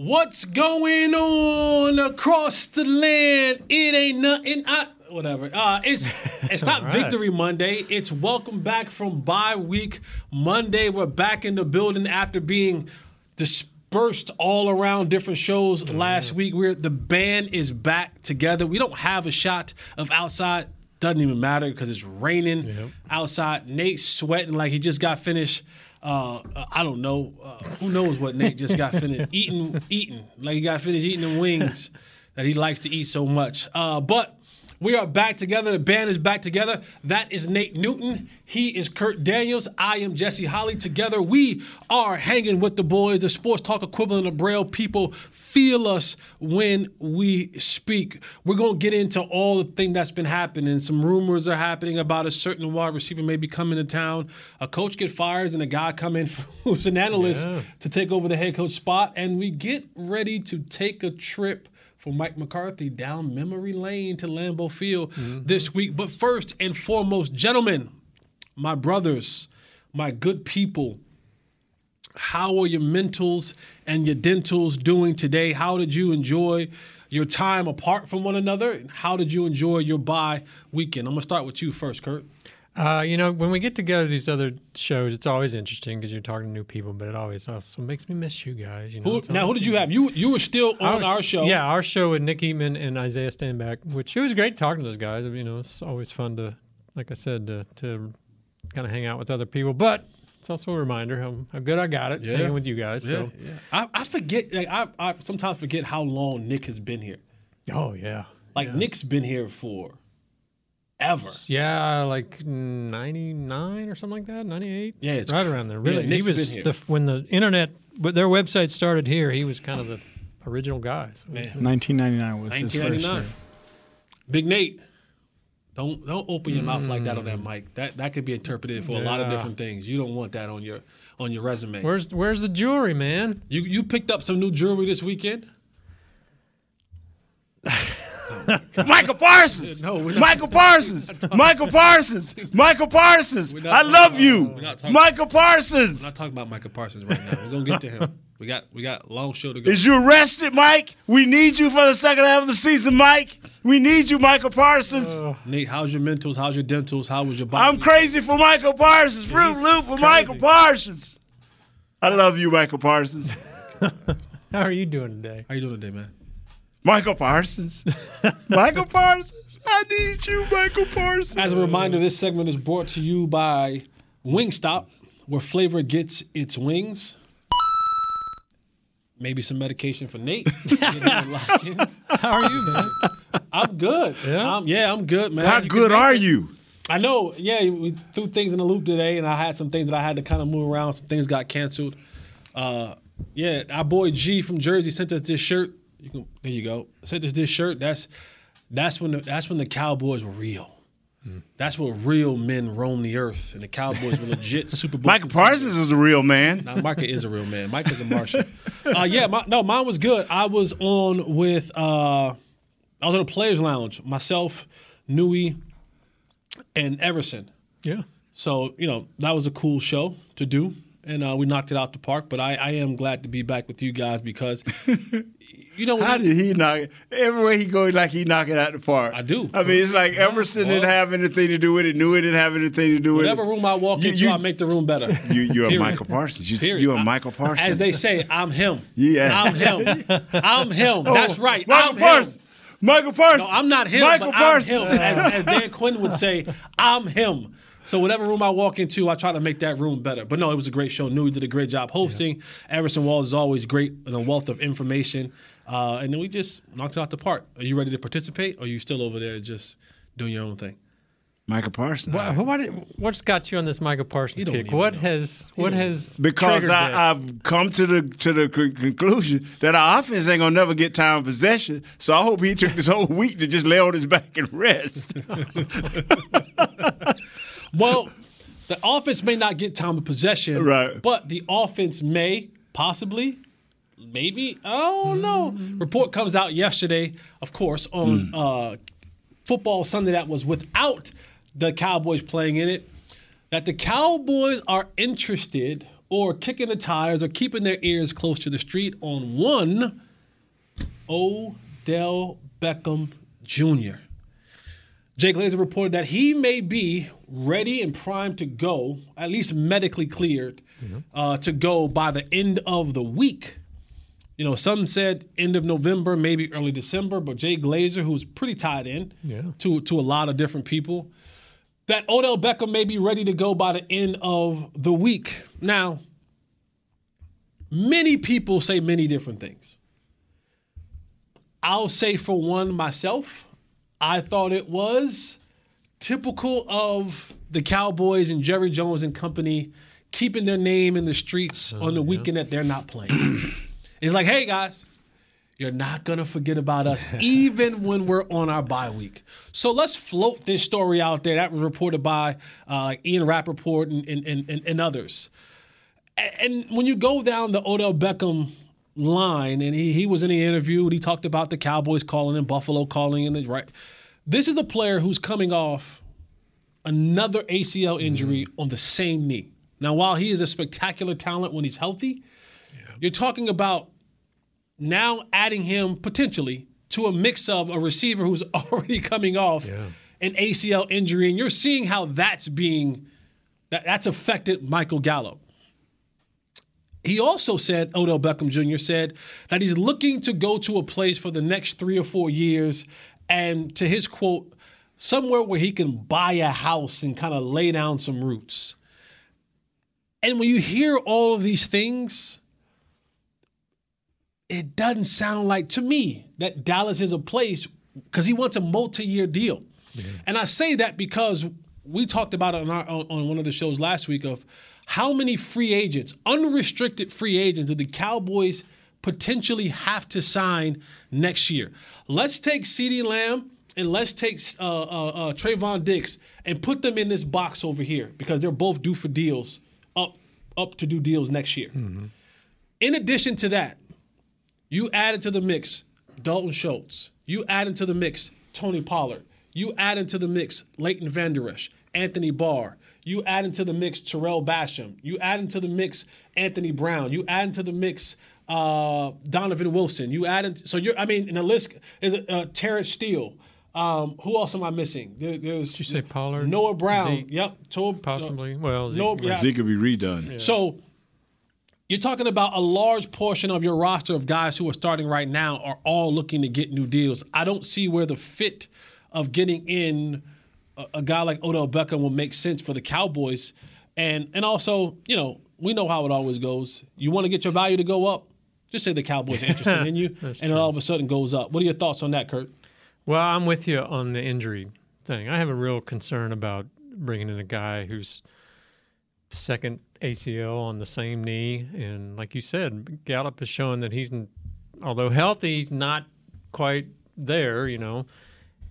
What's going on across the land? It ain't nothing. I, whatever. Uh, it's it's not right. Victory Monday. It's welcome back from bye week Monday. We're back in the building after being dispersed all around different shows last week. We're the band is back together. We don't have a shot of outside. Doesn't even matter because it's raining outside. Nate sweating like he just got finished. Uh, I don't know. Uh, who knows what Nate just got finished eating? Eating like he got finished eating the wings that he likes to eat so much. Uh, but we are back together. The band is back together. That is Nate Newton. He is Kurt Daniels. I am Jesse Holley. Together we are hanging with the boys, the sports talk equivalent of Braille. People feel us when we speak. We're going to get into all the thing that's been happening. Some rumors are happening about a certain wide receiver maybe coming to town. A coach get fired and a guy come in who's an analyst Yeah. to take over the head coach spot. And we get ready to take a trip for Mike McCarthy down memory lane to Lambeau Field mm-hmm. this week. But first and foremost, gentlemen, my brothers, my good people, how are your mentals and your dentals doing today? How did you enjoy your time apart from one another? How did you enjoy your bye weekend? I'm gonna start with you first, Kurt. Uh, you know, when we get together these other shows, it's always interesting because you're talking to new people, but it always also makes me miss you guys. You know, Who, now, who did you have? You you were still on was- our show. Yeah, our show with Nick Eatman and Isaiah Stanback, which it was great talking to those guys. You know, it's always fun to, like I said, to, to kind of hang out with other people. But it's also a reminder how, how good I got it Yeah. hanging with you guys. So, I, I forget. Like I, I sometimes forget how long Nick has been here. oh yeah, Like Nick's been here for ever. yeah, like ninety nine or something like that, ninety eight. Yeah, it's right cr- around there. Really, Nick's he been was here. the when the internet, but their website started here. He was kind of the original guy. So, 1999 was his first 1999. year. Big Nate. Don't don't open your mouth like that on that mic. That that could be interpreted for a lot of different things. You don't want that on your on your resume. Where's where's the jewelry, man? you you picked up some new jewelry this weekend? Michael Parsons. No, Michael Parsons. Michael Parsons. Michael Parsons. I love about- you. we're Michael I'm Parsons. not talking about Michael Parsons right now. We're gonna get to him. We got we got long show to go. Is you arrested, Mike? We need you for the second half of the season, Mike. We need you, Michael Parsons. Uh, Nate, how's your mentals? How's your dentals? How was your body? I'm crazy for Michael Parsons. Fruit Loop for Michael Parsons. I love you, Michael Parsons. How are you doing today? How you doing today, man? Michael Parsons. Michael Parsons. I need you, Michael Parsons. As a reminder, this segment is brought to you by Wingstop, where flavor gets its wings. Maybe some medication for Nate. Get him to lock in. How are you, man? I'm good. Yeah? I'm, yeah, I'm good, man. How You good make are it. you? I know. Yeah, we threw things in the loop today, and I had some things that I had to kind of move around. Some things got canceled. Uh, yeah, our boy G from Jersey sent us this shirt. You can there you go. Sent us this shirt. That's that's when the, that's when the Cowboys were real. That's where real men roam the earth, and the Cowboys were legit Super Bowl. Michael Parsons is a real man. Now, Micah is a real man. Mike is a Martian. uh, yeah, my, no, mine was good. I was on with uh, I was on a players' lounge. Myself, Nui, and Everson. Yeah. So you know that was a cool show to do, and uh, we knocked it out the park. But I, I am glad to be back with you guys because you know How you- did he knock it? Everywhere he goes, like he knock it out the park. I do. I mean, it's like uh-huh. Everson didn't have anything to do with it. Knew it didn't have anything to do with whatever it. Whatever room I walk You- into, you- I make the room better. You, you're a Michael Parsons. You, Period. you're a Michael Parsons. As they say, I'm him. Yeah. I'm him. I'm him. Oh, That's right. Oh, Michael I'm Parsons. him. Michael Parsons. No, I'm not him, Michael but Parsons. I'm him. As, as Dan Quinn would say, I'm him. So whatever room I walk into, I try to make that room better. But no, it was a great show. Newey did a great job hosting. Everson Wall is always great and a wealth of information. Uh, and then we just knocked it out the park. Are you ready to participate, or are you still over there just doing your own thing? Michael Parsons. What, what, what's got you on this Michael Parsons kick? What know. has what has because I, this? I've come to the to the conclusion that our offense ain't gonna never get time of possession. So I hope he took this whole week to just lay on his back and rest. Well, the offense may not get time of possession, Right. But the offense may possibly, maybe, I don't know. Report comes out yesterday, of course, on uh, football Sunday that was without the Cowboys playing in it. That the Cowboys are interested or kicking the tires or keeping their ears close to the street on one Odell Beckham Jr. Jay Glazer reported that he may be ready and primed to go, at least medically cleared, uh, to go by the end of the week. You know, some said end of November, maybe early December, but Jay Glazer, who's pretty tied in Yeah. to, to a lot of different people, that Odell Beckham may be ready to go by the end of the week. Now, many people say many different things. I'll say for one myself, I thought it was typical of the Cowboys and Jerry Jones and company keeping their name in the streets uh-huh, on the weekend that they're not playing. it's like, hey guys, you're not gonna forget about us even when we're on our bye week. So let's float this story out there. That was reported by uh, like Ian Rapoport and, and, and, and others. A- And when you go down the Odell Beckham line, and he, he was in the interview, and he talked about the Cowboys calling him, Buffalo calling him, right? This is a player who's coming off another ACL injury on the same knee. Now, while he is a spectacular talent when he's healthy, you're talking about now adding him potentially to a mix of a receiver who's already coming off Yeah. an ACL injury, and you're seeing how that's being that, that's affected Michael Gallup. He also said, Odell Beckham Jr. said that he's looking to go to a place for the next three or four years, and to his quote, somewhere where he can buy a house and kind of lay down some roots. And when you hear all of these things, it doesn't sound like to me that Dallas is a place because he wants a multi-year deal. And I say that because we talked about it on, our, on, on one of the shows last week of how many free agents, unrestricted free agents, do the Cowboys potentially have to sign next year? Let's take CeeDee Lamb and let's take uh, uh, uh, Trevon Diggs and put them in this box over here because they're both due for deals up up to do deals next year. In addition to that, you added to the mix Dalton Schultz. You add into the mix Tony Pollard. You add into the mix Leighton Vander Esch, Anthony Barr. You add into the mix Tarell Basham. You add into the mix Anthony Brown. You add into the mix uh, Donovan Wilson. You add into, so you're I mean, in the list is uh, Terence Steele. Um, who else am I missing? There, there's Did you say Pollard? Noah Brown. Zeke? Yep. To, Possibly. Well, Zeke Noah, yeah. Zeke could be redone. So you're talking about a large portion of your roster of guys who are starting right now are all looking to get new deals. I don't see where the fit of getting in a, a guy like Odell Beckham will make sense for the Cowboys. And and also, you know, we know how it always goes. You want to get your value to go up, just say the Cowboys are interested in you, and it all of a sudden goes up. What are your thoughts on that, Kurt? Well, I'm with you on the injury thing. I have a real concern about bringing in a guy who's second ACL on the same knee, and like you said, Gallup is showing that he's, although healthy, he's not quite there. You know,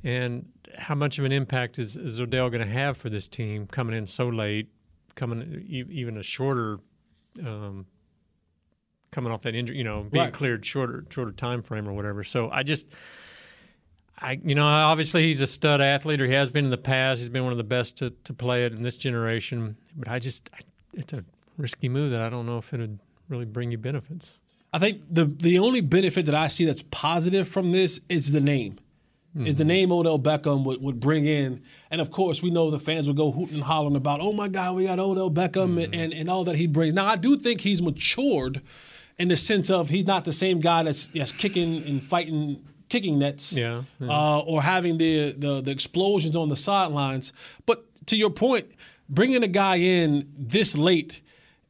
and how much of an impact is, is Odell going to have for this team coming in so late, coming e- even a shorter. Um, coming off that injury, you know, being Right. cleared shorter shorter time frame or whatever. So I just I, you know, obviously he's a stud athlete, or he has been in the past. He's been one of the best to, to play it in this generation. But I just, I, it's a risky move that I don't know if it would really bring you benefits. I think the the only benefit that I see that's positive from this is the name. Is the name Odell Beckham would, would bring in. And of course, we know the fans would go hooting and hollering about, oh my God, we got Odell Beckham and, and, and all that he brings. Now, I do think he's matured in the sense of he's not the same guy that's, that's kicking and fighting kicking nets Yeah, yeah. Uh, or having the, the, the explosions on the sidelines. But to your point, bringing a guy in this late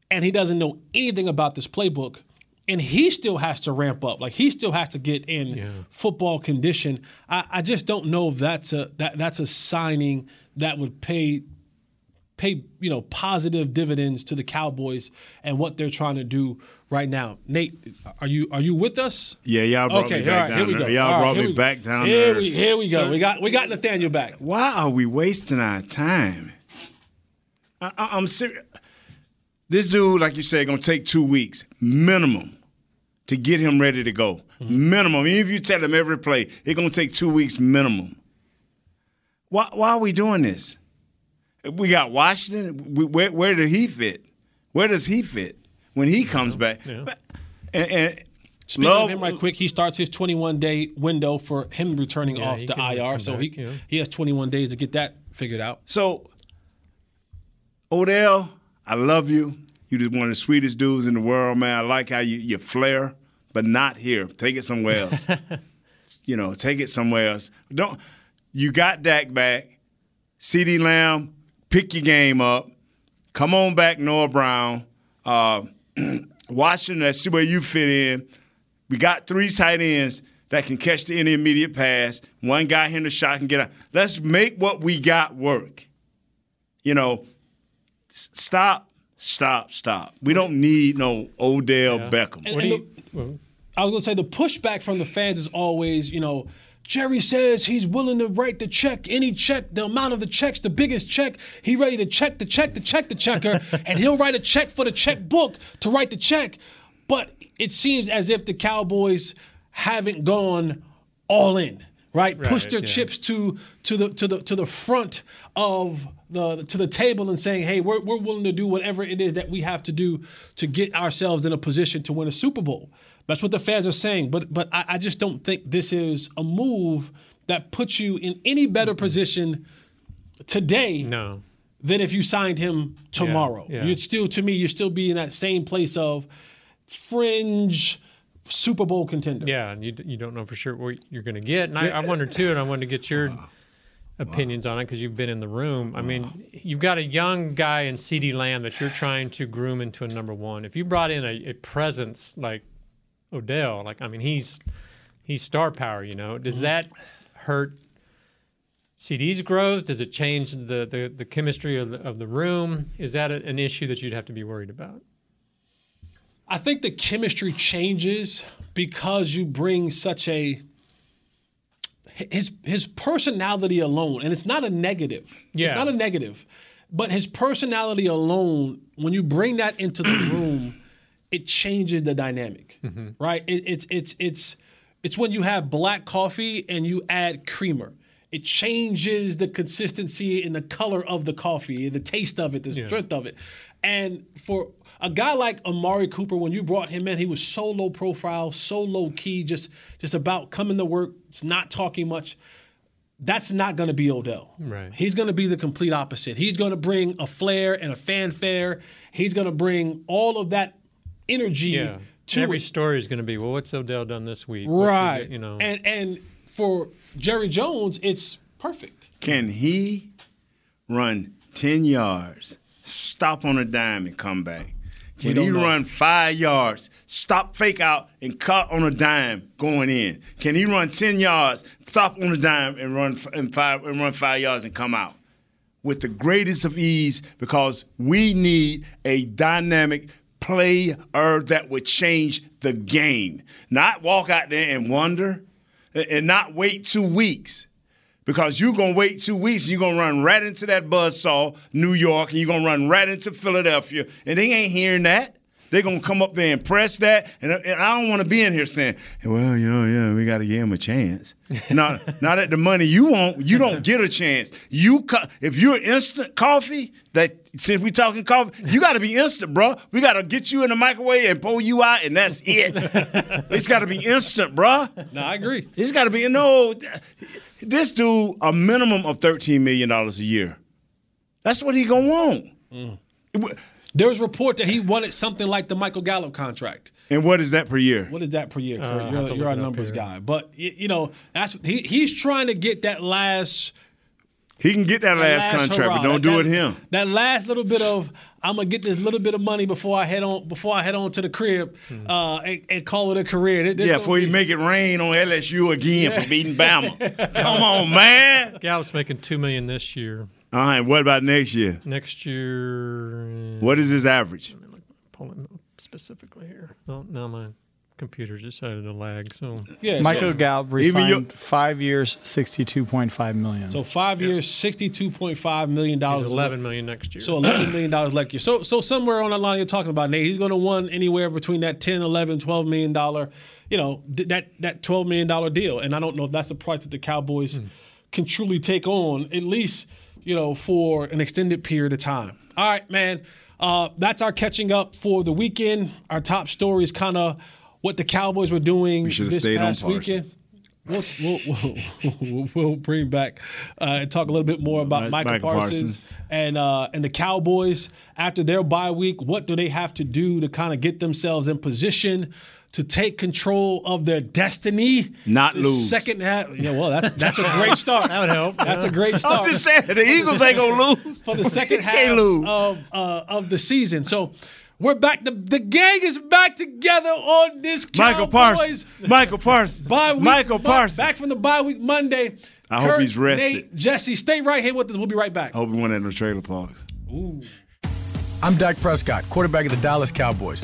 and he doesn't know anything about this playbook and he still has to ramp up like he still has to get in Yeah. football condition I, I just don't know if that's a that, that's a signing that would pay pay you know positive dividends to the Cowboys and what they're trying to do right now. Nate, are you are you with us? Yeah, y'all brought okay, me back all right, down here we go. Y'all All right, brought here me we- back down here there. We, here we go. we got we got Nathaniel back. Why are we wasting our time? I, I, I'm serious. This dude, like you said, gonna take two weeks minimum to get him ready to go. Mm-hmm. Minimum. Even if you tell him every play, it's gonna take two weeks minimum. Why, why are we doing this? We got Washington. We, where, where did he fit? Where does he fit when he comes back? And, and Speaking love, of him, right quick, he starts his 21 day window for him returning Yeah, off the IR, so back, he yeah. he has 21 days to get that figured out. So, Odell, I love you. You just one of the sweetest dudes in the world, man. I like how you you flare, but not here. Take it somewhere else. you know, take it somewhere else. Don't. You got Dak back. CeeDee Lamb, pick your game up. Come on back, Noah Brown. Uh, Washington, that's where you fit in. We got three tight ends that can catch the intermediate pass. One guy in the shot can get out. Let's make what we got work. You know, stop, stop, stop. We don't need no Odell Yeah. Beckham. And- and do you? the- I was gonna say the pushback from the fans is always, you know, Jerry says he's willing to write the check, any check, the amount of the checks, the biggest check. He ready to check the check, the check, the checker, and he'll write a check for the checkbook to write the check. But it seems as if the Cowboys haven't gone all in, right? Push their yeah. chips to to the to the to the front of the to the table and saying, "Hey, we're we're willing to do whatever it is that we have to do to get ourselves in a position to win a Super Bowl." That's what the fans are saying. But but I, I just don't think this is a move that puts you in any better position today no. than if you signed him tomorrow. yeah. You'd still, to me, you'd still be in that same place of fringe Super Bowl contender. Yeah, and you you don't know for sure what you're going to get. And I, I wonder too, and I wanted to get your uh-huh. Opinions on it because you've been in the room. I mean, you've got a young guy in CeeDee Lamb that you're trying to groom into a number one. If you brought in a, a presence like Odell, like I mean, he's he's star power. You know, does mm-hmm. that hurt? CD's growth? Does it change the, the, the chemistry of the, of the room? Is that a, an issue that you'd have to be worried about? I think the chemistry changes because you bring such a his his personality alone, and it's not a negative. Yeah. It's not a negative, but his personality alone, when you bring that into the room, it changes the dynamic, mm-hmm. right? It, it's it's it's it's when you have black coffee and you add creamer. It changes the consistency and the color of the coffee, the taste of it, the strength of it. And for a guy like Amari Cooper, when you brought him in, he was so low profile, so low key, just just about coming to work, just not talking much. That's not going to be Odell. Right. He's going to be the complete opposite. He's going to bring a flair and a fanfare. He's going to bring all of that energy Yeah. to Every it. story is going to be, well, what's Odell done this week? What's he Right. do- You know. And and for Jerry Jones, it's perfect. Can he run 10 yards, stop on a dime, and come back? Can he know. run five yards, stop, fake out, and cut on a dime going in? Can he run 10 yards, stop on a dime, and run and five and run five yards and come out? With the greatest of ease, because we need a dynamic player that would change the game. Not walk out there and wonder and not wait two weeks because you're going to wait two weeks and you're going to run right into that buzzsaw, New York, and you're going to run right into Philadelphia, and they ain't hearing that. They're going to come up there and press that, and, and I don't want to be in here saying, well, you know, yeah, we got to give him a chance. now, now that the money you want, you don't get a chance. You co- If you're instant coffee, that since we talking coffee, you got to be instant, bro. We got to get you in the microwave and pull you out, and that's it. it's got to be instant, bro. No, I agree. It's got to be no. This dude a minimum of thirteen million dollars a year. That's what he gonna want. Mm. There was report that he wanted something like the Michael Gallup contract. And what is that per year? What is that per year? Uh, Kurt? I'll have you're to you're our numbers here. guy, but you know that's he, he's trying to get that last He can get that that last, contract, hurrah, but don't that- do it him. That last little bit of I'm gonna get this little bit of money before I head on before I head on to the crib Hmm. uh, and, and call it a career. This- this Yeah, gonna before you make it rain on LSU again for beating Bama. Come on, man. Gallup's making two million this year. All right. What about next year? Next year, eh, What is his average? pull it up specifically here. Oh, now my computer decided to lag. So Yeah, Michael so, Gallup Even resigned your- five years, sixty-two point five million. so five years, sixty-two point five million dollars. 11 million next year. So eleven million dollars next year. So so somewhere on that line you're talking about, Nate, he's going to win anywhere between that 10, 11, 12 million dollar, you know, that that 12 million dollar deal. And I don't know if that's the price that the Cowboys hmm. can truly take on, at least, you know, for an extended period of time. All right, man. Uh, that's our catching up for the weekend. Our top stories kind of what the Cowboys were doing this stayed past weekend. We'll, we'll, we'll, we'll bring back uh, and talk a little bit more about Mi- Michael, Michael Parsons, Parsons. and uh, and the Cowboys after their bye week. What do they have to do to kind of get themselves in position to take control of their destiny? Not The lose. Second half. Yeah, well, that's that's a great start. that would help. That's a great start I'm just saying the Eagles ain't gonna lose for the second They half lose. of uh, of the season. So. We're back. The, the gang is back together on this Michael Cowboys Parsons. Michael Parsons. Bye week, Michael Parsons. Back from the bye week Monday. I hope he's rested. Nate, Jesse, stay right here with us. We'll be right back. I hope he won at the trailer parks. I'm Dak Prescott, quarterback of the Dallas Cowboys.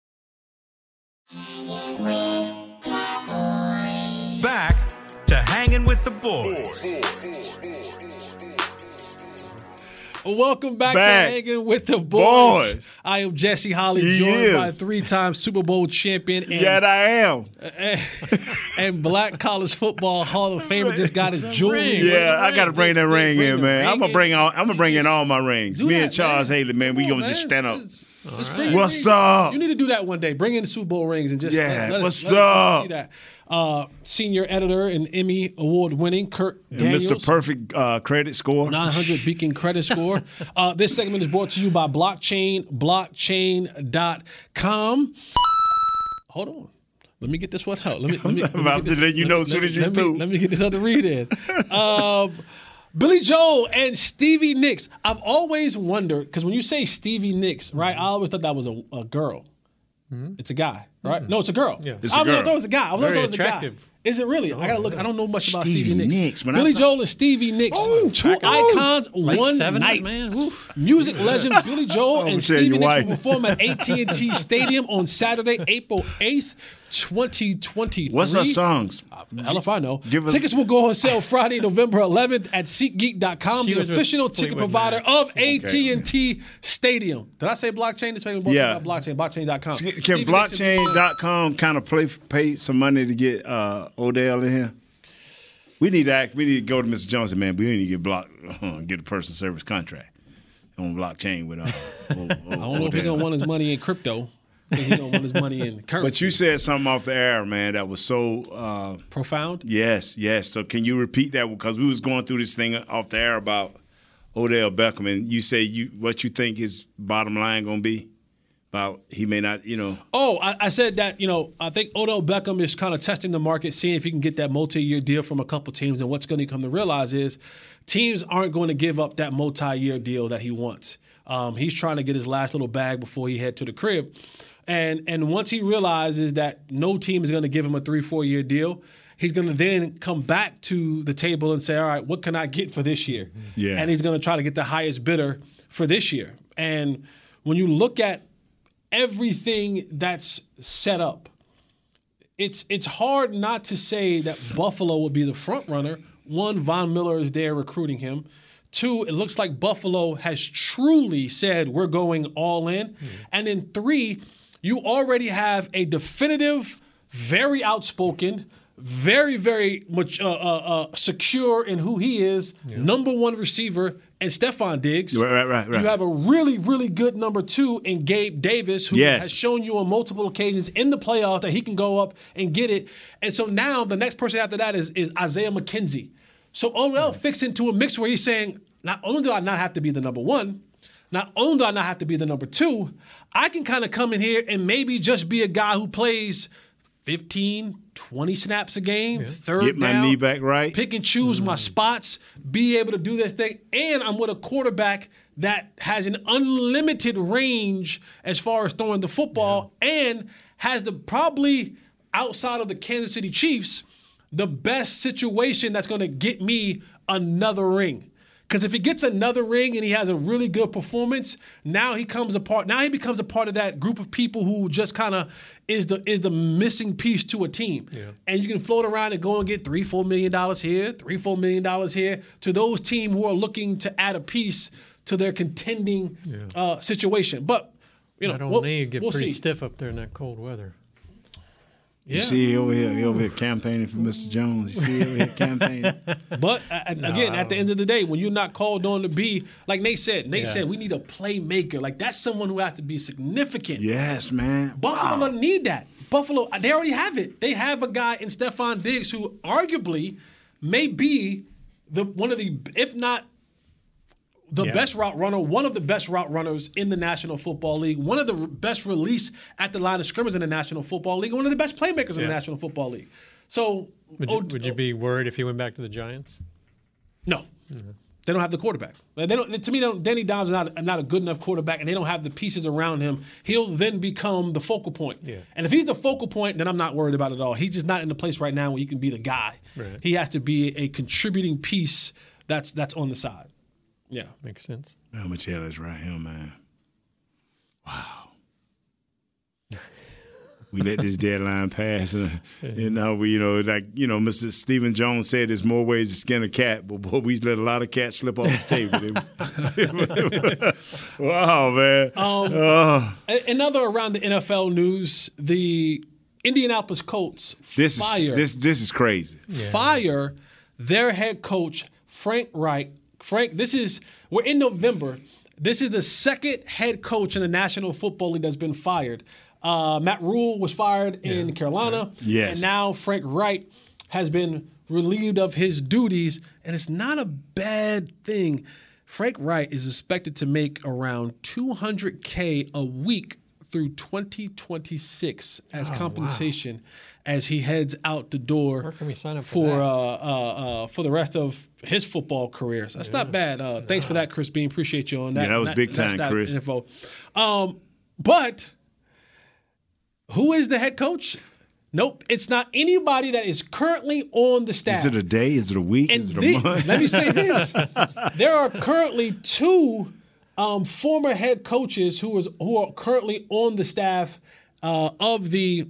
The boys. Welcome back, Back. to Hanging with the boys. Boys. I am Jesse Holley, He joined is. by three-time Super Bowl champion and, Yeah, I am. and Black College Football Hall of Famer. Just got his jewelry. Yeah, I got to bring that ring in, man. I'm gonna bring in. all. I'm gonna bring in all my rings. Do Me that, and Charles man. Haley, man. We Come gonna on, just man. stand up. Just- just bring your What's rings. up? You need to do that one day. Bring in the Super Bowl rings and just Yeah, let, let what's us, let us up? see that. Uh, senior editor and Emmy award winning Kurt Daniels. Mr. Perfect uh, credit score. 900 Beacon credit score. Uh, this segment is brought to you by Blockchain, blockchain.com. Hold on. Let me get this one out. Let me, let me, let me about get to this- let you know as soon as you let do. Me, let me get this other read in. Um, Billy Joel and Stevie Nicks. I've always wondered, because when you say Stevie Nicks, right, I always thought that was a, a girl. Hmm? It's a guy. right? No, it's a girl. Yeah. It's a I girl. thought it was a guy. I thought Very it was a guy. Is it really? I gotta look. I don't know much about Stevie Stevie Nicks. Nicks, Billy Joel and Stevie Nicks, two icons, Late one night. man. Music legend Billy Joel and Stevie Nicks will perform at AT&T Stadium on Saturday, April 8th, 2023. What's our songs? Hell if I know. Give us- Tickets will go on sale Friday, November 11th at SeatGeek.com, She the official ticket provider Mac. of AT&T Stadium. Did I say blockchain? This makes Yeah. blockchain. Blockchain.com. Can Stevie Nicks is- blockchain.com kind of play, pay some money to get uh, Odell in here? We need to act, we need to go to Mr. Johnson, man. We need to get block, get a personal service contract on blockchain with uh, O- O- I don't know if he's gonna want his money in crypto. He don't want his money in currency. But you said something off the air, man, that was so uh, profound. Yes, yes. So can you repeat that? Because we was going through this thing off the air about Odell Beckham, and you say you what you think his bottom line gonna be about he may not, you know. Oh, I, I said that, you know, I think Odell Beckham is kind of testing the market, seeing if he can get that multi year deal from a couple teams. And what's going to come to realize is teams aren't going to give up that multi year deal that he wants. Um, he's trying to get his last little bag before he head to the crib. And, and once he realizes that no team is going to give him a three, four year deal, he's going to then come back to the table and say, all right, what can I get for this year? Mm-hmm. Yeah. And he's going to try to get the highest bidder for this year. And when you look at everything that's set up, it's it's hard not to say that Buffalo would be the front runner. One, Von Miller is there recruiting him. Two, it looks like Buffalo has truly said we're going all in. Mm-hmm. And then three, you already have a definitive, very outspoken, very very much uh, uh, uh, secure in who he is, number one receiver, and Stefon Diggs. Right, right, right, right. You have a really really good number two in Gabe Davis, who Yes. has shown you on multiple occasions in the playoffs that he can go up and get it. And so now the next person after that is, is Isaiah McKenzie. So Odell fits into a mix where he's saying, not only do I not have to be the number one, not only do I not have to be the number two, I can kind of come in here and maybe just be a guy who plays 15, 20 snaps a game, third Get my down, knee back right. pick and choose my mm. spots, be able to do this thing. And I'm with a quarterback that has an unlimited range as far as throwing the football and has the probably outside of the Kansas City Chiefs, the best situation that's going to get me another ring. Because if he gets another ring and he has a really good performance, now he comes a part. Now he becomes a part of that group of people who just kind of is the is the missing piece to a team. And you can float around and go and get three, four million dollars here, three, four million dollars here to those teams who are looking to add a piece to their contending uh, situation. But you know, I don't we'll, need get we'll pretty see. stiff up there in that cold weather. You see over here, he over here campaigning for Mr. Jones. You see over here campaigning. But uh, again, at the end of the day, when you're not called on to be like Nate said, Nate Yeah. said we need a playmaker. Like that's someone who has to be significant. Yes, man. Buffalo doesn't need that. Buffalo, they already have it. They have a guy in Stefon Diggs who arguably may be the one of the, if not the Yeah. best route runner, one of the best route runners in the National Football League, one of the best release at the line of scrimmage in the National Football League, one of the best playmakers in the National Football League. So, Would you, Od- would you be worried if he went back to the Giants? no, mm-hmm. they don't have the quarterback. They don't. To me, don't, Danny Dimes is not, not a good enough quarterback, and they don't have the pieces around him. He'll then become the focal point. Yeah. And if he's the focal point, then I'm not worried about it at all. He's just not in the place right now where he can be the guy. Right. He has to be a contributing piece that's that's on the side. Yeah. Makes sense. I'm gonna tell this right here, man. Wow. We let this deadline pass, and you know, we, you know, like you know, Mr. Stephen Jones said, "There's more ways to skin a cat," but boy, we let a lot of cats slip off the table. wow, man. Um, Oh. Another around the NFL news: the Indianapolis Colts this fire is this this is crazy. fire their head coach Frank Reich. Frank, this is we're in November. This is the second head coach in the National Football League that's been fired. Uh, Matt Rhule was fired in Carolina, Yes. and now Frank Reich has been relieved of his duties, and it's not a bad thing. Frank Reich is expected to make around 200k a week through 2026 as Oh, compensation as he heads out the door Where can we sign up for for that? uh, uh, uh, for the rest of his football career. So that's not bad. Uh, thanks for that, Chris Bean. Appreciate you on that. Yeah, that was big time, that Chris. Info. Um, but Who is the head coach? Nope, it's not anybody that is currently on the staff. Is it a day? Is it a week? And is it a the- month? let me say this: there are currently two um, former head coaches who is who are currently on the staff uh, of the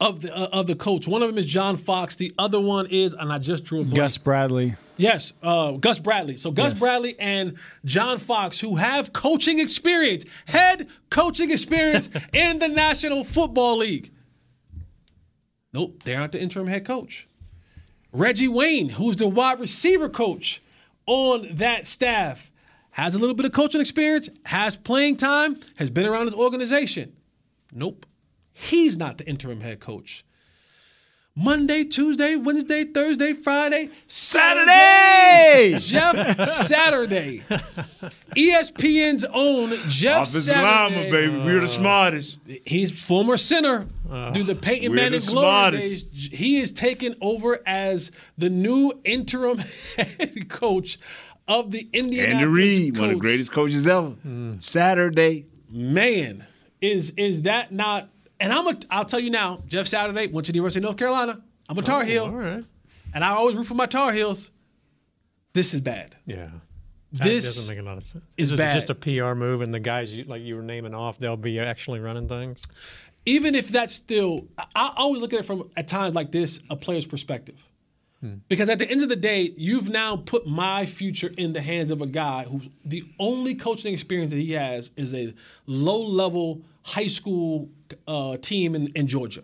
of the uh, of the coach. One of them is John Fox. The other one is, and I just drew a blank. Gus Bradley. Yes, uh, Gus Bradley. So Gus Yes. Bradley and John Fox, who have coaching experience, head coaching experience in the National Football League. Nope, they aren't the interim head coach. Reggie Wayne, who's the wide receiver coach on that staff, has a little bit of coaching experience, has playing time, has been around this organization. Nope, he's not the interim head coach. Monday, Tuesday, Wednesday, Thursday, Friday, Saturday! Jeff Saturday. ESPN's own Jeff Offensive Saturday. lineman, baby. We're the uh, smartest. He's former center uh, through the Peyton We're the Manning glory days. He is taking over as the new interim head coach of the Indianapolis Andy Reid, one of the greatest coaches ever. Mm. Saturday. Man, is is that not? And I'm a, I'll tell you now. Jeff Saturday went to the University of North Carolina. I'm a Tar Oh, Heel, all right. and I always root for my Tar Heels. This is bad. Yeah. This that doesn't make a lot of sense. is it bad. just a PR move, and the guys you, like you were naming off, they'll be actually running things. even if that's still, I, I always look at it from at times like this, a player's perspective. Because at the end of the day, you've now put my future in the hands of a guy who's the only coaching experience that he has is a low-level high school uh, team in, in Georgia.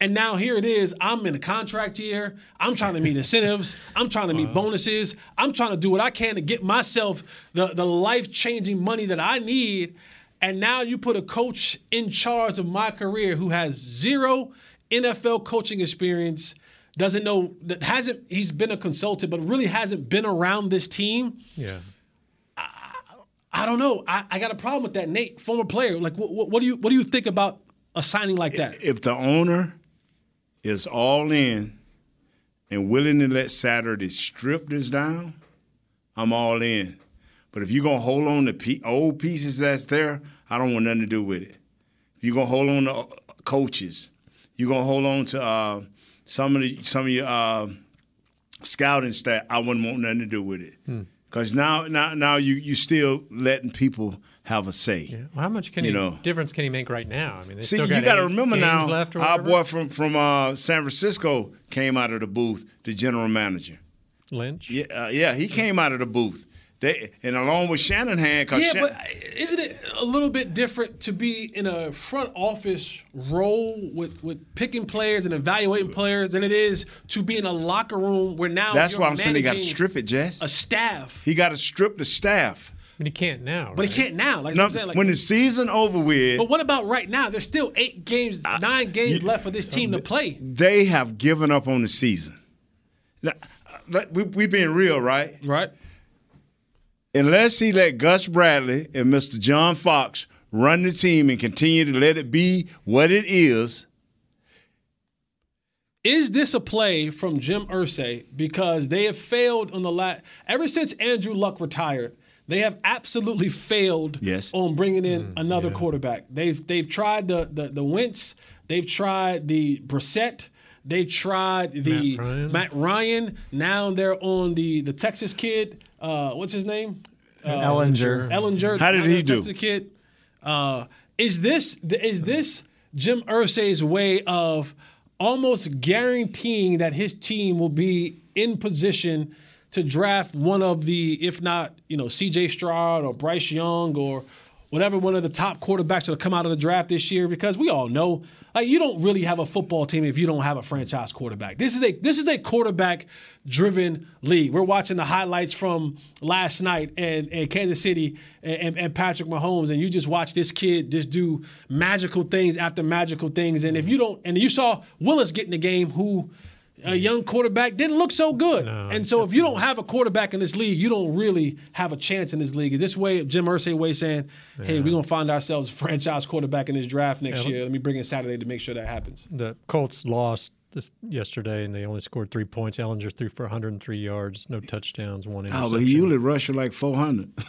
And now here it is. I'm in a contract year. I'm trying to meet incentives. I'm trying to meet bonuses. I'm trying to do what I can to get myself the, the life changing money that I need. And now you put a coach in charge of my career who has zero NFL coaching experience, doesn't know that hasn't he's been a consultant, but really hasn't been around this team. Yeah. I don't know. I, I got a problem with that, Nate, former player. Like, what, what, what do you what do you think about a signing like that? If the owner is all in and willing to let Saturday strip this down, I'm all in. But if you're gonna hold on to pe- old pieces that's there, I don't want nothing to do with it. If you're gonna hold on to uh, coaches, you're gonna hold on to uh, some of the some of your uh, scouting staff. I wouldn't want nothing to do with it. Hmm. Because now, now, now you you still letting people have a say. Well, how much can You he know. difference can he make right now? I mean, See, still you got got to remember now. Our boy from from uh, San Francisco came out of the booth. The general manager, Lynch. Yeah, uh, yeah, he came out of the booth. They and along with Shanahan, because Yeah, but uh, isn't it a little bit different to be in a front office role with, with picking players and evaluating players than it is to be in a locker room where now that's you're why I'm saying he got to strip it, Jess. a staff. He got to strip the staff. But he can't now. But he can't now. Like No, I'm saying, like, when the season over with, but what about right now? There's still eight games, nine games left for this team to play. they have given up on the season. Now, uh, let- we we being real, right? Right. Unless he let Gus Bradley and Mr. John Fox run the team and continue to let it be what it is. Is this a play from Jim Irsay because they have failed on the last ever since Andrew Luck retired? They have absolutely failed Yes. on bringing in another quarterback. They've they've tried the the the Wentz, they've tried the Brissett, they've tried the Matt Ryan. Matt Ryan. Now they're on the the Texas kid. Uh, what's his name? Uh, Ehlinger. Ehlinger. How did he do? Texas kid. Uh, is this is this Jim Irsay's way of almost guaranteeing that his team will be in position to draft one of the, if not, you know, C.J. Stroud or Bryce Young or whatever one of the top quarterbacks that'll come out of the draft this year? Because we all know, like, you don't really have a football team if you don't have a franchise quarterback. This is a this is a quarterback driven league. We're watching the highlights from last night and, and Kansas City and, and, and Patrick Mahomes, and you just watch this kid just do magical things after magical things. And if you don't, and you saw Willis get in the game, who a young quarterback didn't look so good. and so if you don't have a quarterback in this league, you don't really have a chance in this league. Is this way Jim Irsay way saying, "Hey, we're gonna find ourselves a franchise quarterback in this draft next Yeah. year. Let me bring in Saturday to make sure that happens." The Colts lost this yesterday, and they only scored three points. Ehlinger threw for 103 yards, no touchdowns, one interception. Oh, but he usually rush you like 400.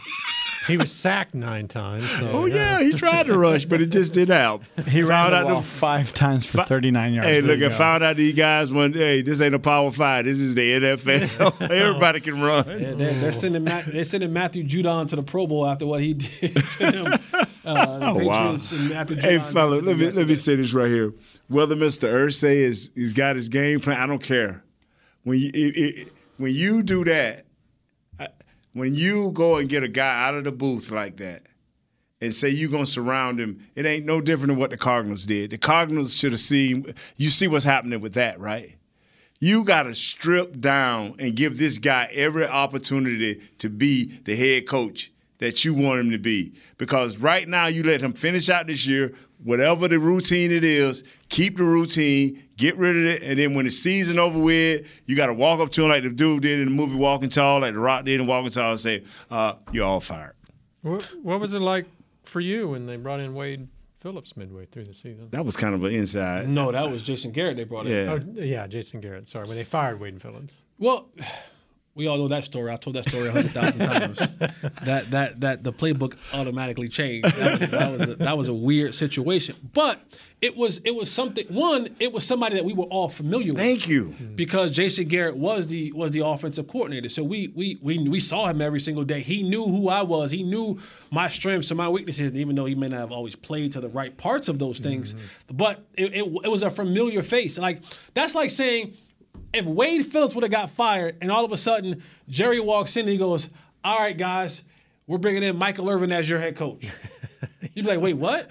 he was sacked nine times. So, Oh yeah, he tried to rush, but it just didn't help. He ran Found the out ball them- five times for 39 yards. Hey, There look, I go. found out these guys one day. This ain't a power five. This is the NFL. Everybody can run. Yeah, they're, they're sending Matt, they're sending Matthew Judon to the Pro Bowl after what he did to them. Uh, the Oh, wow. Patriots and Matthew Judon Hey, did fella, let me let me say this right here. Whether Mr. Irsay is he's got his game plan, I don't care. When you it, it, when you do that, I- when you go and get a guy out of the booth like that, and say you're gonna surround him, it ain't no different than what the Cardinals did. The Cardinals should have seen. You see what's happening with that, right? You got to strip down and give this guy every opportunity to be the head coach that you want him to be. Because right now, you let him finish out this year, whatever the routine it is, keep the routine, get rid of it, and then when the season over with, you got to walk up to him like the dude did in the movie Walking Tall, like The Rock did in Walking Tall, and say, uh, "You're all fired." What, what was it like for you when they brought in Wade Phillips midway through the season? That was kind of an inside. No, that was Jason Garrett they brought in. Yeah. Oh, yeah, Jason Garrett. Sorry, when they fired Wade Phillips. Well, we all know that story. I told that story a hundred thousand times. That that that the playbook automatically changed. That was that was, a, that was a weird situation, but it was it was something. One, it was somebody that we were all familiar with. Thank you. Because Jason Garrett was the was the offensive coordinator, so we we we we saw him every single day. He knew who I was. He knew my strengths and my weaknesses, even though he may not have always played to the right parts of those things. Mm-hmm. But it, it, it was a familiar face. Like that's like saying if Wade Phillips would have got fired and all of a sudden Jerry walks in and he goes, All right, guys, we're bringing in Michael Irvin as your head coach. You'd be like, Wait, what?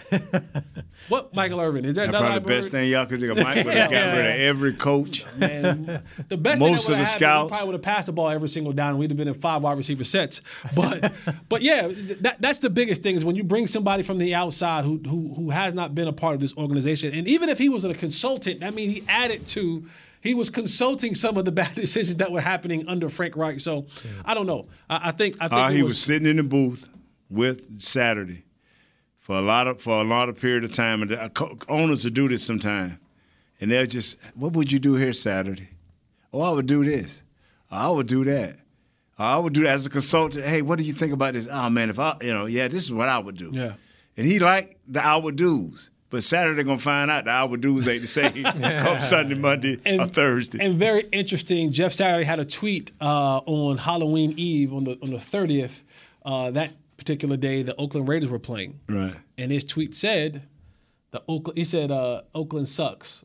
what Michael Irvin? Is that That's another probably the best thing y'all could do. Mike would have got rid of every coach. Man, the best Most thing of that would the happened, scouts. probably would have passed the ball every single down. and We'd have been in five wide receiver sets. But but yeah, that, that's the biggest thing is when you bring somebody from the outside who, who who has not been a part of this organization, and even if he was a consultant, that means he added to. He was consulting some of the bad decisions that were happening under Frank Reich. So I don't know. I, I think I think Uh, he was, sitting in the booth with Saturday for a lot of for a lot of period of time, and the uh, owners will do this sometime, and they'll just, "What would you do here Saturday? Oh, I would do this. I would do that. I would do that as a consultant. Hey, what do you think about this? Oh man, if I, you know, yeah, this is what I would do. Yeah. And he liked the I would do's. But Saturday gonna find out the I would do's ain't the same come Sunday, Monday, or Thursday. And very interesting, Jeff Saturday had a tweet uh, on Halloween Eve on the on the thirtieth. Uh, that particular day, the Oakland Raiders were playing, right. and his tweet said, "The Oakland." He said, uh, "Oakland sucks."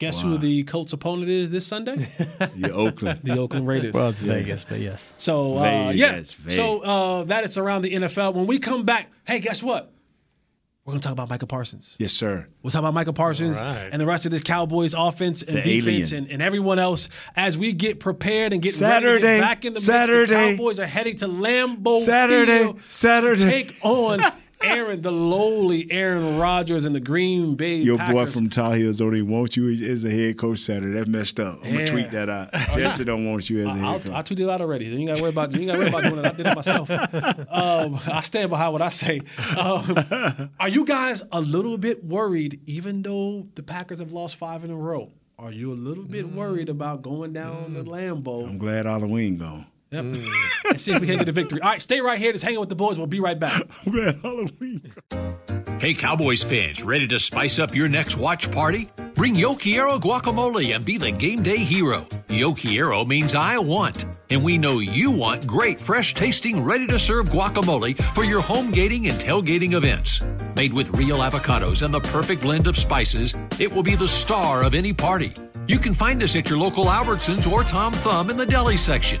Guess who the Colts' opponent is this Sunday? Yeah, Oakland. the Oakland Raiders. Well, it's Vegas, but yes. So uh, Vegas, yeah, Vegas. so uh, that is around the NFL. When we come back, hey, guess what? We're gonna talk about Micah Parsons. Yes, sir. We'll talk about Micah Parsons All right. and the rest of this Cowboys offense and The defense and, and everyone else as we get prepared and get ready to Saturday, get back in the mix. Saturday. The Cowboys are heading to Lambeau Saturday, Field Saturday. to take on Aaron, the lowly Aaron Rodgers and the Green Bay Your Packers. boy from Tar Heels don't even want you as the head coach Saturday. That's messed up. I'm Yeah. gonna tweet that out. Jesse don't want you as a I'll, head coach. I tweeted tweet it out already. You ain't got to worry about. You got to worry about doing it. I did it myself. Um, I stand behind what I say. Um, are you guys a little bit worried, even though the Packers have lost five in a row? Are you a little bit worried about going down the Lambeau? I'm glad Halloween gone. Yep. Mm. and see if we can get a victory. All right, stay right here. Just hanging with the boys. We'll be right back. I'm Halloween. Hey, Cowboys fans, ready to spice up your next watch party? Bring Yo Quiero guacamole and be the game day hero. Yo Quiero means I want, and we know you want great, fresh tasting, ready to serve guacamole for your home gating and tailgating events. Made with real avocados and the perfect blend of spices, it will be the star of any party. You can find us at your local Albertsons or Tom Thumb in the deli section.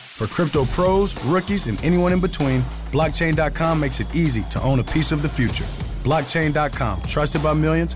For crypto pros, rookies, and anyone in between, blockchain.com makes it easy to own a piece of the future. Blockchain.com, trusted by millions,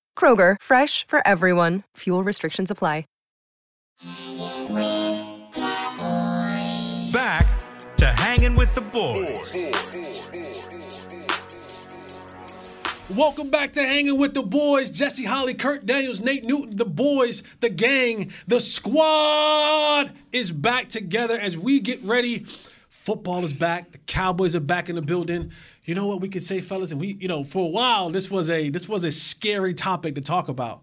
Kroger, fresh for everyone. Fuel restrictions apply. Back to hanging with the boys. Welcome back to Hanging with the Boys. Jesse Holley, Kurt Daniels, Nate Newton, the boys, the gang, the squad is back together as we get ready. Football is back. The Cowboys are back in the building. You know what we could say, fellas? And we, you know, for a while, this was a this was a scary topic to talk about.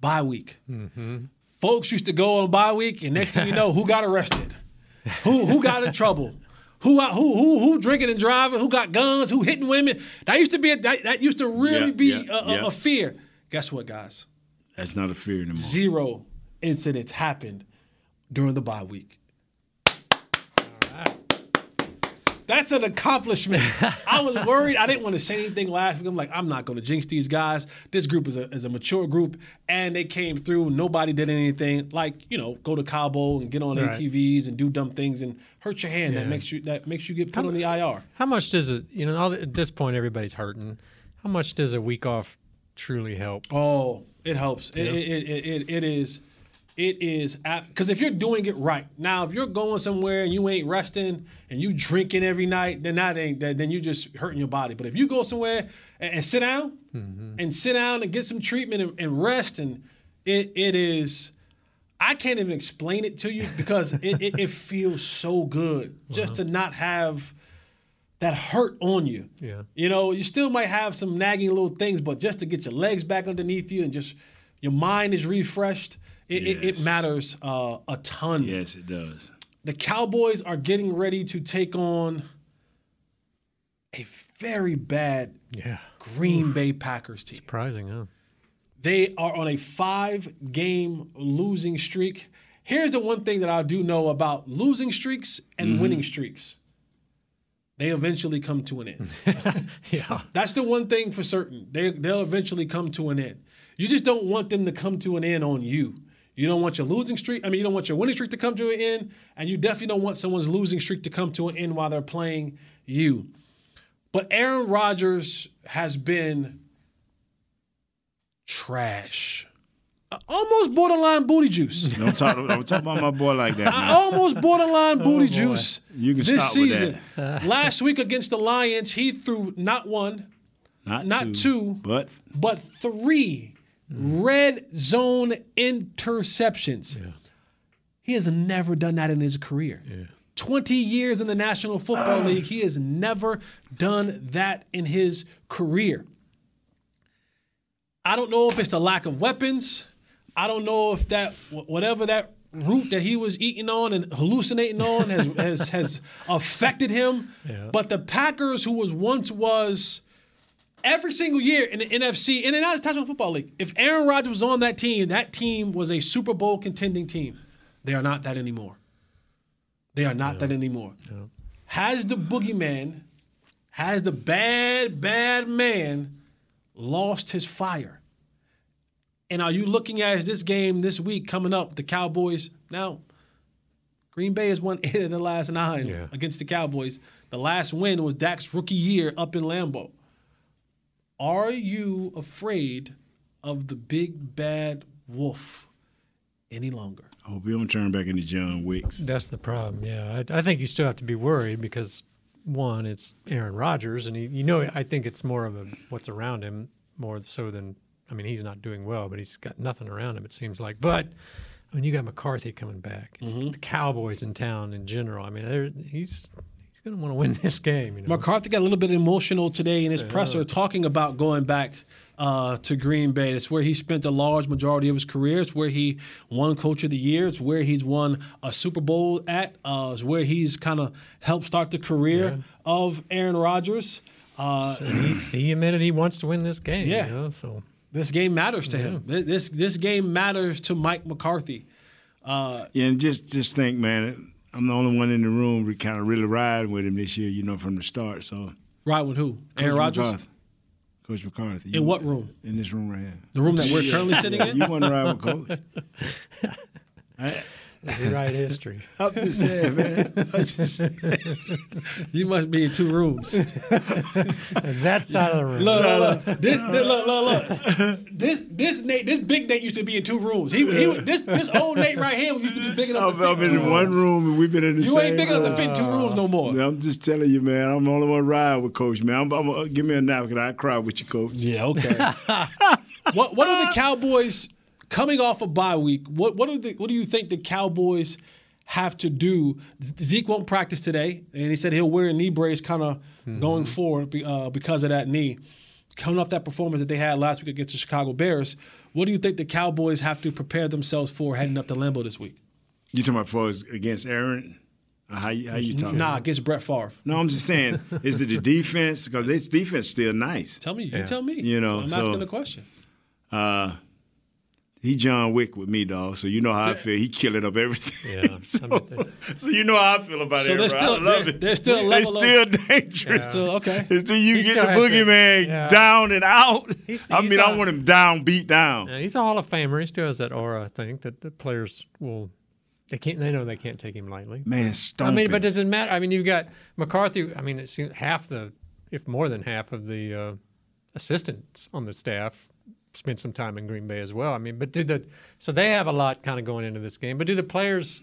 Bye week. Mm-hmm. Folks used to go on bye week, and next thing you know, who got arrested? Who who got in trouble? Who who who who drinking and driving? Who got guns? Who hitting women? That used to be a, that, that used to really Yeah, be yeah, a, a- a fear. Guess what, guys? That's not a fear anymore. Zero incidents happened during the bye week. That's an accomplishment. I was worried. I didn't want to say anything last week. I'm like, I'm not going to jinx these guys. This group is a, is a mature group, and they came through. Nobody did anything. Like, you know, go to Cabo and get on Right. ATVs and do dumb things and hurt your hand. That makes you that makes you get put on the IR. How much does it? You know, all- at this point, everybody's hurting. How much does a week off truly help? Oh, it helps. It, it, it, it, it is. It is because if you're doing it right now, if you're going somewhere and you ain't resting and you drinking every night, then that ain't that. Then you just hurting your body. But if you go somewhere and, and sit down mm-hmm. and sit down and get some treatment and, and rest, and it it is. I can't even explain it to you because it, it, it feels so good just to uh-huh. not have that hurt on you. Yeah. You know, you still might have some nagging little things, but just to get your legs back underneath you and just your mind is refreshed, it, it, it matters uh, a ton. Yes, it does. The Cowboys are getting ready to take on a very bad Yeah. Green Bay Packers team. Surprising, huh? They are on a five game losing streak. Here's the one thing that I do know about losing streaks and Mhm. winning streaks they eventually come to an end. yeah. That's the one thing for certain. They, they'll eventually come to an end. You just don't want them to come to an end on you. You don't want your losing streak. I mean, you don't want your winning streak to come to an end, and you definitely don't want someone's losing streak to come to an end while they're playing you. But Aaron Rodgers has been trash. Almost borderline booty juice. Don't talk, don't talk about my boy like that. I Man. almost borderline oh, booty boy. juice You can this season. Last week against the Lions, he threw not one, Not, not two, two, but but three Mm-hmm. red zone interceptions. He has never done that in his career. 20 years in the National Football League, he has never done that in his career. I don't know if it's the lack of weapons. I don't know if that whatever that root that he was eating on and hallucinating on has has, has affected him. Yeah. But the Packers, who was once was every single year in the NFC and in the National Football League, if Aaron Rodgers was on that team, that team was a Super Bowl contending team. They are not that anymore. They are not that anymore. Has the boogeyman, has the bad, bad man lost his fire? And are you looking at this game this week coming up, the Cowboys? Now, Green Bay has won eight of the last nine Yeah. against the Cowboys. The last win was Dak's rookie year up in Lambeau. Are you afraid of the big bad Wolf any longer. I hope he don't turn back into John Wicks. That's the problem. Yeah, I, I think you still have to be worried because one, it's Aaron Rodgers, and he, you know, I think it's more of a what's around him more so than I mean, he's not doing well, but he's got nothing around him. It seems like, but. I mean, you got McCarthy coming back. It's Mm-hmm. the Cowboys in town in general. I mean, he's he's going to want to win this game. You know? McCarthy got a little bit emotional today in his presser talking about going back uh, to Green Bay. It's where he spent a large majority of his career. It's where he won Coach of the Year. It's where he's won a Super Bowl at. Uh, it's where he's kind of helped start the career of Aaron Rodgers. Uh, So he's, he admitted he wants to win this game. Yeah. You know, so this game matters to him. This this game matters to Mike McCarthy. Uh, Yeah, and just just think, man, I'm the only one in the room who kind of really riding with him this year, you know, from the start. So Ride with who? Aaron Coach Rodgers? McCarthy. Coach McCarthy. In what room? In this room right here. The room that we're currently sitting in? You want to ride with Coach? I- rewrite history. I'm just saying, man. Just- you must be in two rooms. that side of the room. Look, look, look. This, this, look, look, look. This, this Nate, this big Nate used to be in two rooms. He, he, this, this old Nate right here used to be big enough I've, to fit I've been two in one room and we've been in the same room. You ain't big enough to room. fit in two rooms no more. I'm just telling you, man. I'm the only one ride with Coach, man. I'm, I'm, give me a napkin. I cry with you, Coach. Yeah, okay. what what are the Cowboys coming off a bye week? What what are the what do you think the Cowboys have to do? Zeke won't practice today, and he said he'll wear a knee brace kind of going forward be- uh, because of that knee. Coming off that performance that they had last week against the Chicago Bears, what do you think the Cowboys have to prepare themselves for heading up to Lambeau this week? You talking about for against Aaron? Uh, How you, how you talking? Nah, against Brett Favre. No, I'm just saying, is it the defense? Because this defense still nice. Tell me, you tell me. You know, So I'm so, asking the question. Uh, he John Wick with me, dog. So you know how I feel. He killing up everything. Yeah, so, so you know how I feel about So it. there's I still- love there's- it. there's still They still dangerous. Yeah. Still- okay. It's till you He get the to- boogeyman yeah. down and out. He's- I he's mean, I a- want him down, beat down. Yeah, he's a Hall of Famer. He still has that aura, I think, that the players will. They can't. They know they can't take him lightly. Man, I mean, but does it matter? I mean, you've got McCarthy. I mean, it seems half the, if more than half of the uh, assistants on the staff spent some time in Green Bay as well. I mean, but do the so they have a lot kind of going into this game. But do the players?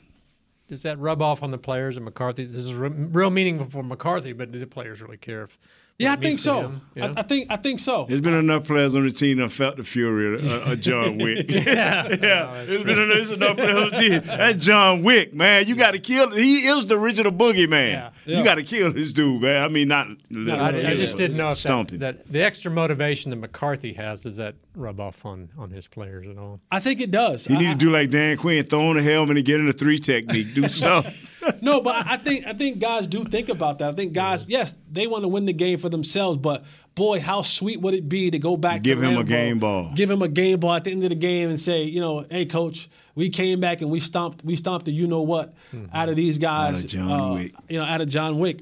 Does that rub off on the players and McCarthy? This is re- real meaningful for McCarthy, but do the players really care? If Yeah, I think so. them, you I, know? I think I think so. There's been enough players on the team that felt the fury of, uh, of John Wick. yeah, yeah. There's been enough, there's enough players on the team. That's John Wick, man. You got to kill. He is the original boogeyman. Yeah. You got to kill this dude, man. I mean, not. No, I, I just didn't know if stomp that, that the extra motivation that McCarthy has does that rub off on, on his players at all? I think it does. You I- need to do like Dan Quinn, throw on the helmet and get in the three technique. Do something. No, but I think I think guys do think about that. I think guys, yes, they want to win the game for themselves, but boy, how sweet would it be to go back to Give him a game ball. give him a game ball at the end of the game, and say, you know, hey, coach, we came back and we stomped we stomped the you know what out of these guys, Out of John uh, Wick. you know, out of John Wick.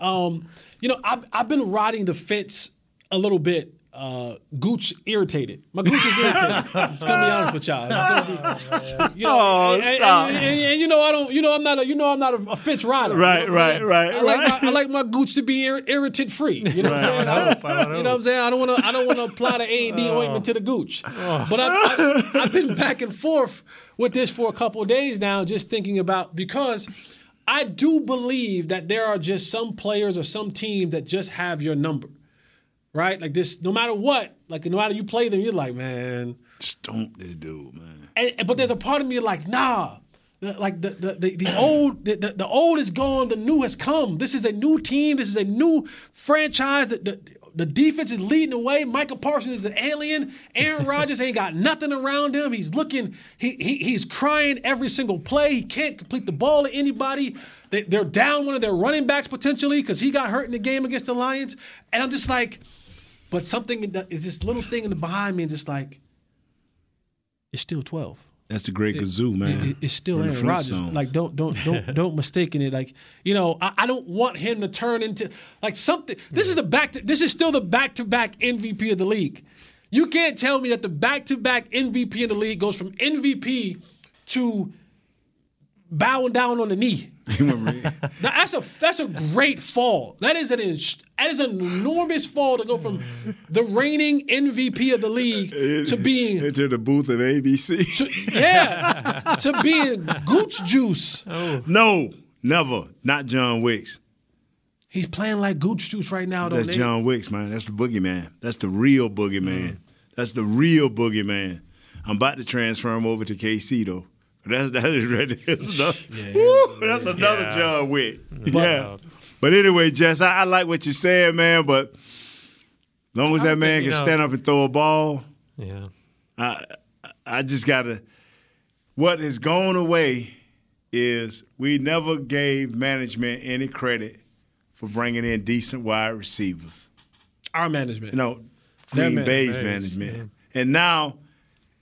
um, you know, I've I've been riding the fence a little bit. Uh, Gooch irritated. My Gooch is irritated. I'm just gonna be honest with y'all. It's gonna be, you know, Oh, and, and- stop. and- and- and you know I don't. You know I'm not a. You know I'm not a, a fence rider. Right, You know right, right, I like right. my I like my Gooch to be ir- irritant free. You know what I'm saying? I I hope, don't- I would you know what I'm saying? I don't want to. I don't want to apply the A and D ointment to the Gooch. But I, I, I've been back and forth with this for a couple of days now, just thinking about because I do believe that there are just some players or some teams that just have your number, right? Like this, no matter what, like no matter you play them, you're like, man. Stomp this dude, man. And, but there's a part of me like, nah. The- Like the the, the, the old the, the, the old is gone, the new has come. This is a new team. This is a new franchise. The, the, the defense is leading the way. Micah Parsons is an alien. Aaron Rodgers ain't got nothing around him. He's looking. He, he he's crying every single play. He can't complete the ball to anybody. They, they're down one of their running backs potentially because he got hurt in the game against the Lions. And I'm just like, but something the- is this little thing in the behind me, and just like, it's still 12. That's the great kazoo, man. It- it's still the Aaron Rodgers. Like don't don't don't don't mistaken it. Like you know, I, I don't want him to turn into like something. This is the back. To, this is still the back to back MVP of the league. You can't tell me that the back to back MVP in the league goes from MVP to bowing down on the knee. Now, that's a that's a great fall. That is an that is an enormous fall to go from the reigning MVP of the league to being into the booth of ABC. yeah to being gooch juice. No, never. Not John Wicks. He's playing like gooch juice right now. Though That's. John Wicks, man. That's the boogeyman. That's the real boogeyman. Mm. That's the real boogeyman. I'm about to transfer him over to KC though. That's that is ready. That's another, Woo, that's another Yeah. John Wick. But- yeah. But anyway, Jess, I, I like what you're saying, man. But as long as that man think, can know- stand up and throw a ball, Yeah. I I just gotta. What has gone away is we never gave management any credit for bringing in decent wide receivers. Our management. No, Their Green Bay's Bay's, management. And now,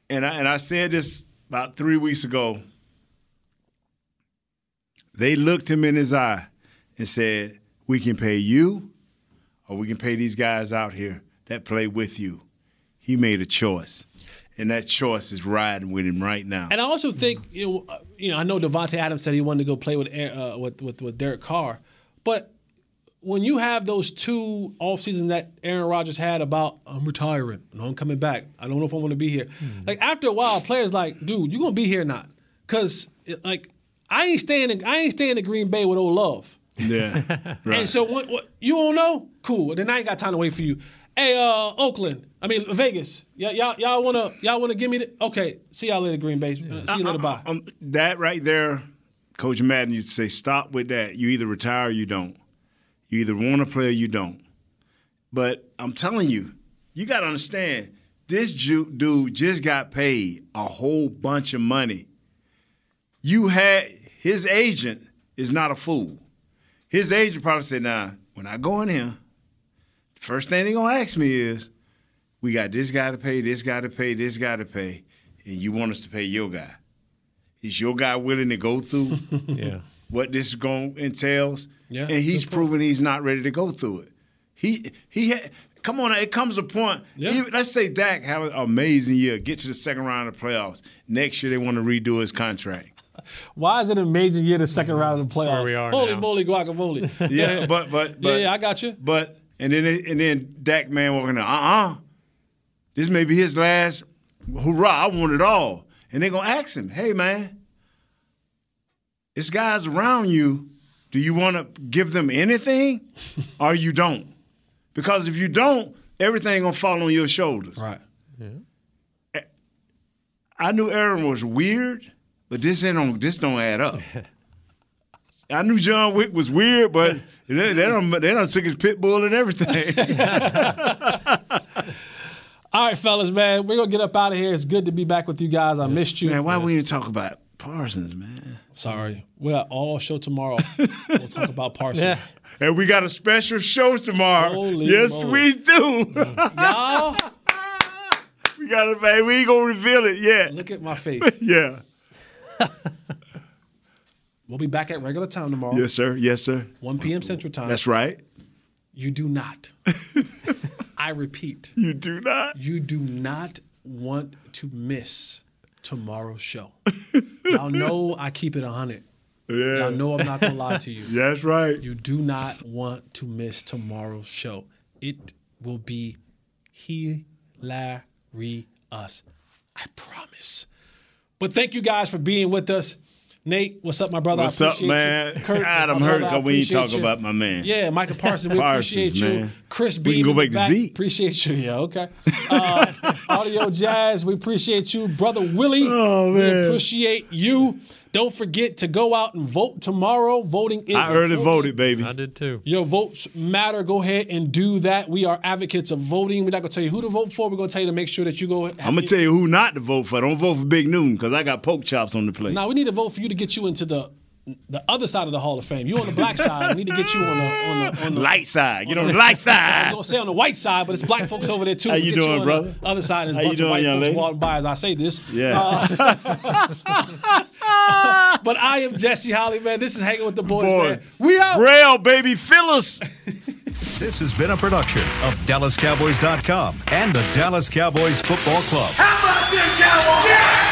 and I, and I said this about three weeks ago. They looked him in his eye and said, "We can pay you, or we can pay these guys out here that play with you." He made a choice, and that choice is riding with him right now. And I also think you know, uh, you know, I know Davante Adams said he wanted to go play with uh, with, with with Derek Carr, but when you have those two off seasons that Aaron Rodgers had about I'm retiring, no, I'm coming back. I don't know if I want to be here. Like after a while, players like, dude, you gonna be here or not? Because like I ain't staying in I ain't staying in Green Bay with old love. Yeah, right. And so what, what you don't know? Cool. Then I ain't got time to wait for you. Hey, uh, Oakland. I mean Vegas. Y'all, y'all, y'all wanna y'all wanna give me the okay? See y'all later, Green Bay. Uh, see you later. Bye. Um, that right there, Coach Madden used to say, "Stop with that. You either retire or you don't. You either want to play or you don't." But I'm telling you, you got to understand. This dude just got paid a whole bunch of money. You had his agent is not a fool. His agent probably said, "Nah, when I go in here, the first thing they gonna ask me is, we got this guy to pay, this guy to pay, this guy to pay, and you want us to pay your guy. Is your guy willing to go through Yeah. What this is going entails? Yeah, and he's proven he's not ready to go through it. He he had, come on, it comes a point. even- let's say Dak have an amazing year, get to the second round of the playoffs. Next year they want to redo his contract. Why is it an amazing year, the second round of the playoffs? where we are Holy now. moly, guacamole. Yeah, but but but yeah, yeah, I got you. But and then and then Dak man walking out, uh uh This may be his last hurrah. I want it all. And they're gonna ask him, hey man, it's guys around you. Do you want to give them anything, or you don't? Because if you don't, everything gonna fall on your shoulders. Right. I knew Aaron was weird, but this ain't on. This don't add up. I knew John Wick was weird, but they, they don't. They don't took his pit bull and everything. All right, fellas, man, we're gonna get up out of here. It's good to be back with you guys. I missed you. Man, why we didn't talk about Parsons, man? Sorry, we're at all show tomorrow. we'll talk about Parsons. And we got a special show tomorrow. Holy yes, moly. we do. Y'all, we got it, man. We ain't gonna reveal it yet. look at my face. yeah. We'll be back at regular time tomorrow. Yes, sir. Yes, sir. 1 p.m. Central Time. That's right. You do not. I repeat. You do not. You do not want to miss tomorrow's show. Y'all know I keep it 100. Yeah. Y'all know I'm not going to lie to you. That's right. You do not want to miss tomorrow's show. It will be hilarious. I promise. But thank you guys for being with us. Nate, what's up, my brother? What's up, man? You. Kurt, I'm hurt because we ain't talking about my man. Yeah, Micah Parsons, we Parsons, appreciate you. man. Chris We can go the back to back, Zeke. Appreciate you. Yeah, okay. Uh, Audio Jazz, we appreciate you. Brother Willie, Oh, we appreciate you. Don't forget to go out and vote tomorrow. Voting is I early important. voted, baby. I did too. Your votes matter. Go ahead and do that. We are advocates of voting. We're not going to tell you who to vote for. We're going to tell you to make sure that you go. I'm gonna tell you who not to vote for. Don't vote for Big Noon because I got poke chops on the plate. Now we need to vote for you to get you into the the other side of the Hall of Fame. You on the black side. We need to get you on the on the, on the Light side. Get on the light side. I'm side. gonna say on the white side, but it's black folks over there too. How We'll you get doing, on brother? The other side is a bunch doing, of white folks lady? walking by as I say this. Yeah. Uh, but I am Jesse Holley, man. This is hanging with the boys, Boy. man. We out. Rail, baby, fill us. This has been a production of DallasCowboys.com and the Dallas Cowboys Football Club. How about this, Cowboys? Yeah!